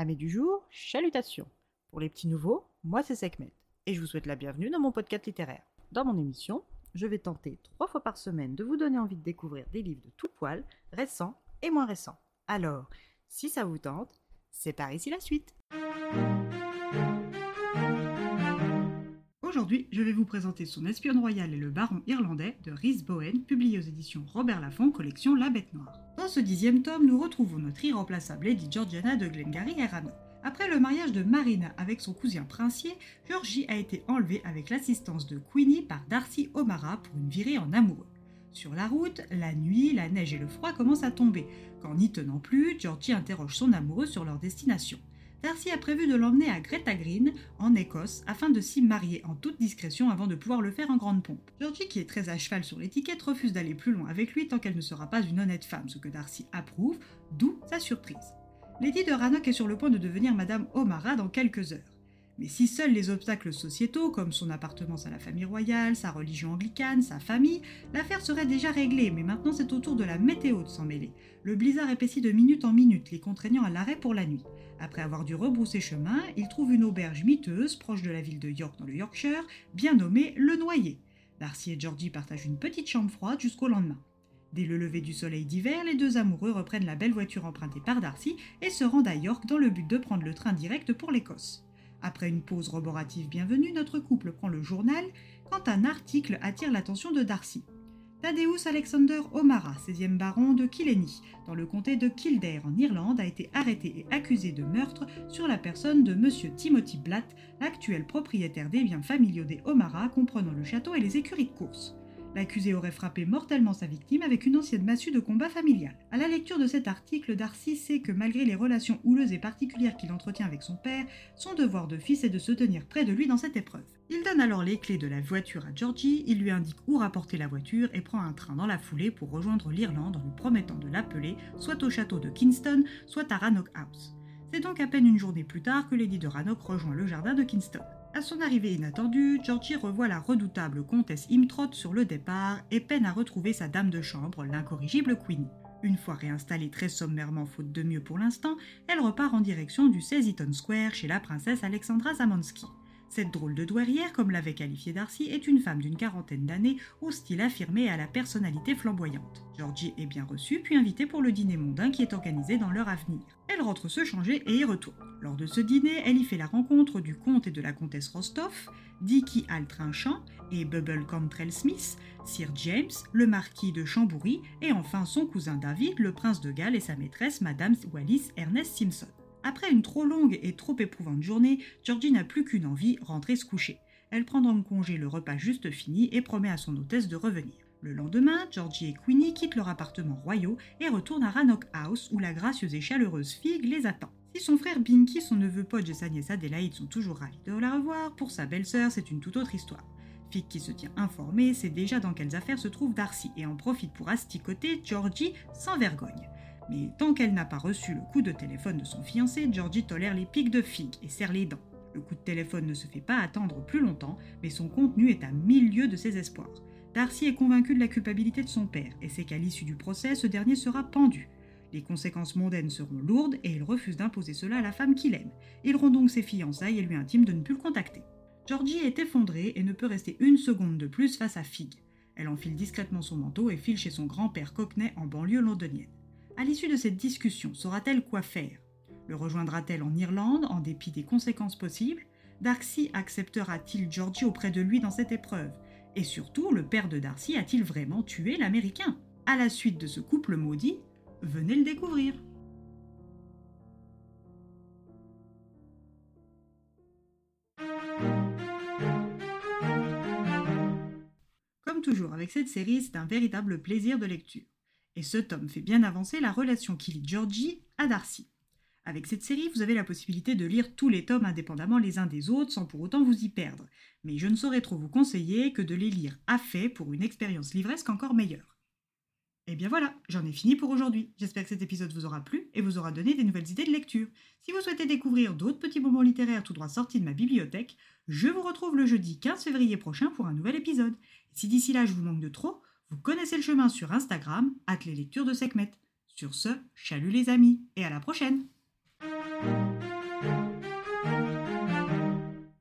Amis du jour, chalutations. Pour les petits nouveaux, moi c'est Sekhmet et je vous souhaite la bienvenue dans mon podcast littéraire. Dans mon émission, je vais tenter trois fois par semaine de vous donner envie de découvrir des livres de tout poil, récents et moins récents. Alors, si ça vous tente, c'est par ici la suite. Aujourd'hui, je vais vous présenter Son espionne royale et le baron irlandais de Rhys Bowen, publié aux éditions Robert Laffont, collection La Bête Noire. Dans ce dixième tome, nous retrouvons notre irremplaçable Lady Georgiana de Glengarry et Rano. Après le mariage de Marina avec son cousin princier, Georgie a été enlevée avec l'assistance de Queenie par Darcy O'Mara pour une virée en amoureux. Sur la route, la nuit, la neige et le froid commencent à tomber. Quand n'y tenant plus, Georgie interroge son amoureux sur leur destination. Darcy a prévu de l'emmener à Greta Green, en Écosse, afin de s'y marier en toute discrétion avant de pouvoir le faire en grande pompe. Georgie, qui est très à cheval sur l'étiquette, refuse d'aller plus loin avec lui tant qu'elle ne sera pas une honnête femme, ce que Darcy approuve, d'où sa surprise. Lady de Rannoch est sur le point de devenir Madame O'Mara dans quelques heures. Mais si seuls les obstacles sociétaux, comme son appartenance à la famille royale, sa religion anglicane, sa famille, l'affaire serait déjà réglée, mais maintenant c'est au tour de la météo de s'en mêler. Le blizzard épaissit de minute en minute, les contraignant à l'arrêt pour la nuit. Après avoir dû rebrousser chemin, il trouve une auberge miteuse, proche de la ville de York dans le Yorkshire, bien nommée Le Noyer. Darcy et Georgie partagent une petite chambre froide jusqu'au lendemain. Dès le lever du soleil d'hiver, les deux amoureux reprennent la belle voiture empruntée par Darcy et se rendent à York dans le but de prendre le train direct pour l'Écosse. Après une pause roborative bienvenue, notre couple prend le journal quand un article attire l'attention de Darcy. Thaddeus Alexander O'Mara, 16e baron de Killenny, dans le comté de Kildare en Irlande, a été arrêté et accusé de meurtre sur la personne de M. Timothy Blatt, l'actuel propriétaire des biens familiaux des O'Mara comprenant le château et les écuries de course. L'accusé aurait frappé mortellement sa victime avec une ancienne massue de combat familial. À la lecture de cet article, Darcy sait que malgré les relations houleuses et particulières qu'il entretient avec son père, son devoir de fils est de se tenir près de lui dans cette épreuve. Il donne alors les clés de la voiture à Georgie, il lui indique où rapporter la voiture et prend un train dans la foulée pour rejoindre l'Irlande en lui promettant de l'appeler soit au château de Kingston, soit à Rannoch House. C'est donc à peine une journée plus tard que Lady de Rannoch rejoint le jardin de Kingston. À son arrivée inattendue, Georgie revoit la redoutable comtesse Imtrot sur le départ et peine à retrouver sa dame de chambre, l'incorrigible Queenie. Une fois réinstallée très sommairement faute de mieux pour l'instant, elle repart en direction du Eaton Square chez la princesse Alexandra Zamonsky. Cette drôle de douairière, comme l'avait qualifiée Darcy, est une femme d'une quarantaine d'années, au style affirmé et à la personnalité flamboyante. Georgie est bien reçue, puis invitée pour le dîner mondain qui est organisé dans leur avenir. Elle rentre se changer et y retourne. Lors de ce dîner, elle y fait la rencontre du comte et de la comtesse Rostov, Dicky Altrinchamp et Bubble Cantrell Smith, Sir James, le marquis de Chamboury et enfin son cousin David, le prince de Galles et sa maîtresse, Madame Wallis Ernest Simpson. Après une trop longue et trop éprouvante journée, Georgie n'a plus qu'une envie, rentrer se coucher. Elle prend donc congé le repas juste fini et promet à son hôtesse de revenir. Le lendemain, Georgie et Queenie quittent leur appartement royaux et retournent à Rannoch House où la gracieuse et chaleureuse Fig les attend. Si son frère Binky, son neveu Podge et sa nièce Adélaïde sont toujours ravis de la revoir, pour sa belle-sœur, c'est une toute autre histoire. Fig qui se tient informée sait déjà dans quelles affaires se trouve Darcy et en profite pour asticoter Georgie sans vergogne. Mais tant qu'elle n'a pas reçu le coup de téléphone de son fiancé, Georgie tolère les pics de Fig et serre les dents. Le coup de téléphone ne se fait pas attendre plus longtemps, mais son contenu est à mille lieues de ses espoirs. Darcy est convaincu de la culpabilité de son père et sait qu'à l'issue du procès, ce dernier sera pendu. Les conséquences mondaines seront lourdes et il refuse d'imposer cela à la femme qu'il aime. Il rend donc ses fiançailles et lui intime de ne plus le contacter. Georgie est effondrée et ne peut rester une seconde de plus face à Fig. Elle enfile discrètement son manteau et file chez son grand-père Cockney en banlieue londonienne. À l'issue de cette discussion, saura-t-elle quoi faire? Le rejoindra-t-elle en Irlande en dépit des conséquences possibles? Darcy acceptera-t-il Georgie auprès de lui dans cette épreuve? Et surtout, le père de Darcy a-t-il vraiment tué l'Américain? À la suite de ce couple maudit, venez le découvrir. Comme toujours avec cette série, c'est un véritable plaisir de lecture. Et ce tome fait bien avancer la relation qui lie Georgie à Darcy. Avec cette série, vous avez la possibilité de lire tous les tomes indépendamment les uns des autres sans pour autant vous y perdre. Mais je ne saurais trop vous conseiller que de les lire à fait pour une expérience livresque encore meilleure. Et bien voilà, j'en ai fini pour aujourd'hui. J'espère que cet épisode vous aura plu et vous aura donné des nouvelles idées de lecture. Si vous souhaitez découvrir d'autres petits moments littéraires tout droit sortis de ma bibliothèque, je vous retrouve le jeudi 15 février prochain pour un nouvel épisode. si d'ici là je vous manque de trop, vous connaissez le chemin sur Instagram, at les lectures de Sekhmet. Sur ce, chalut les amis, et à la prochaine thank you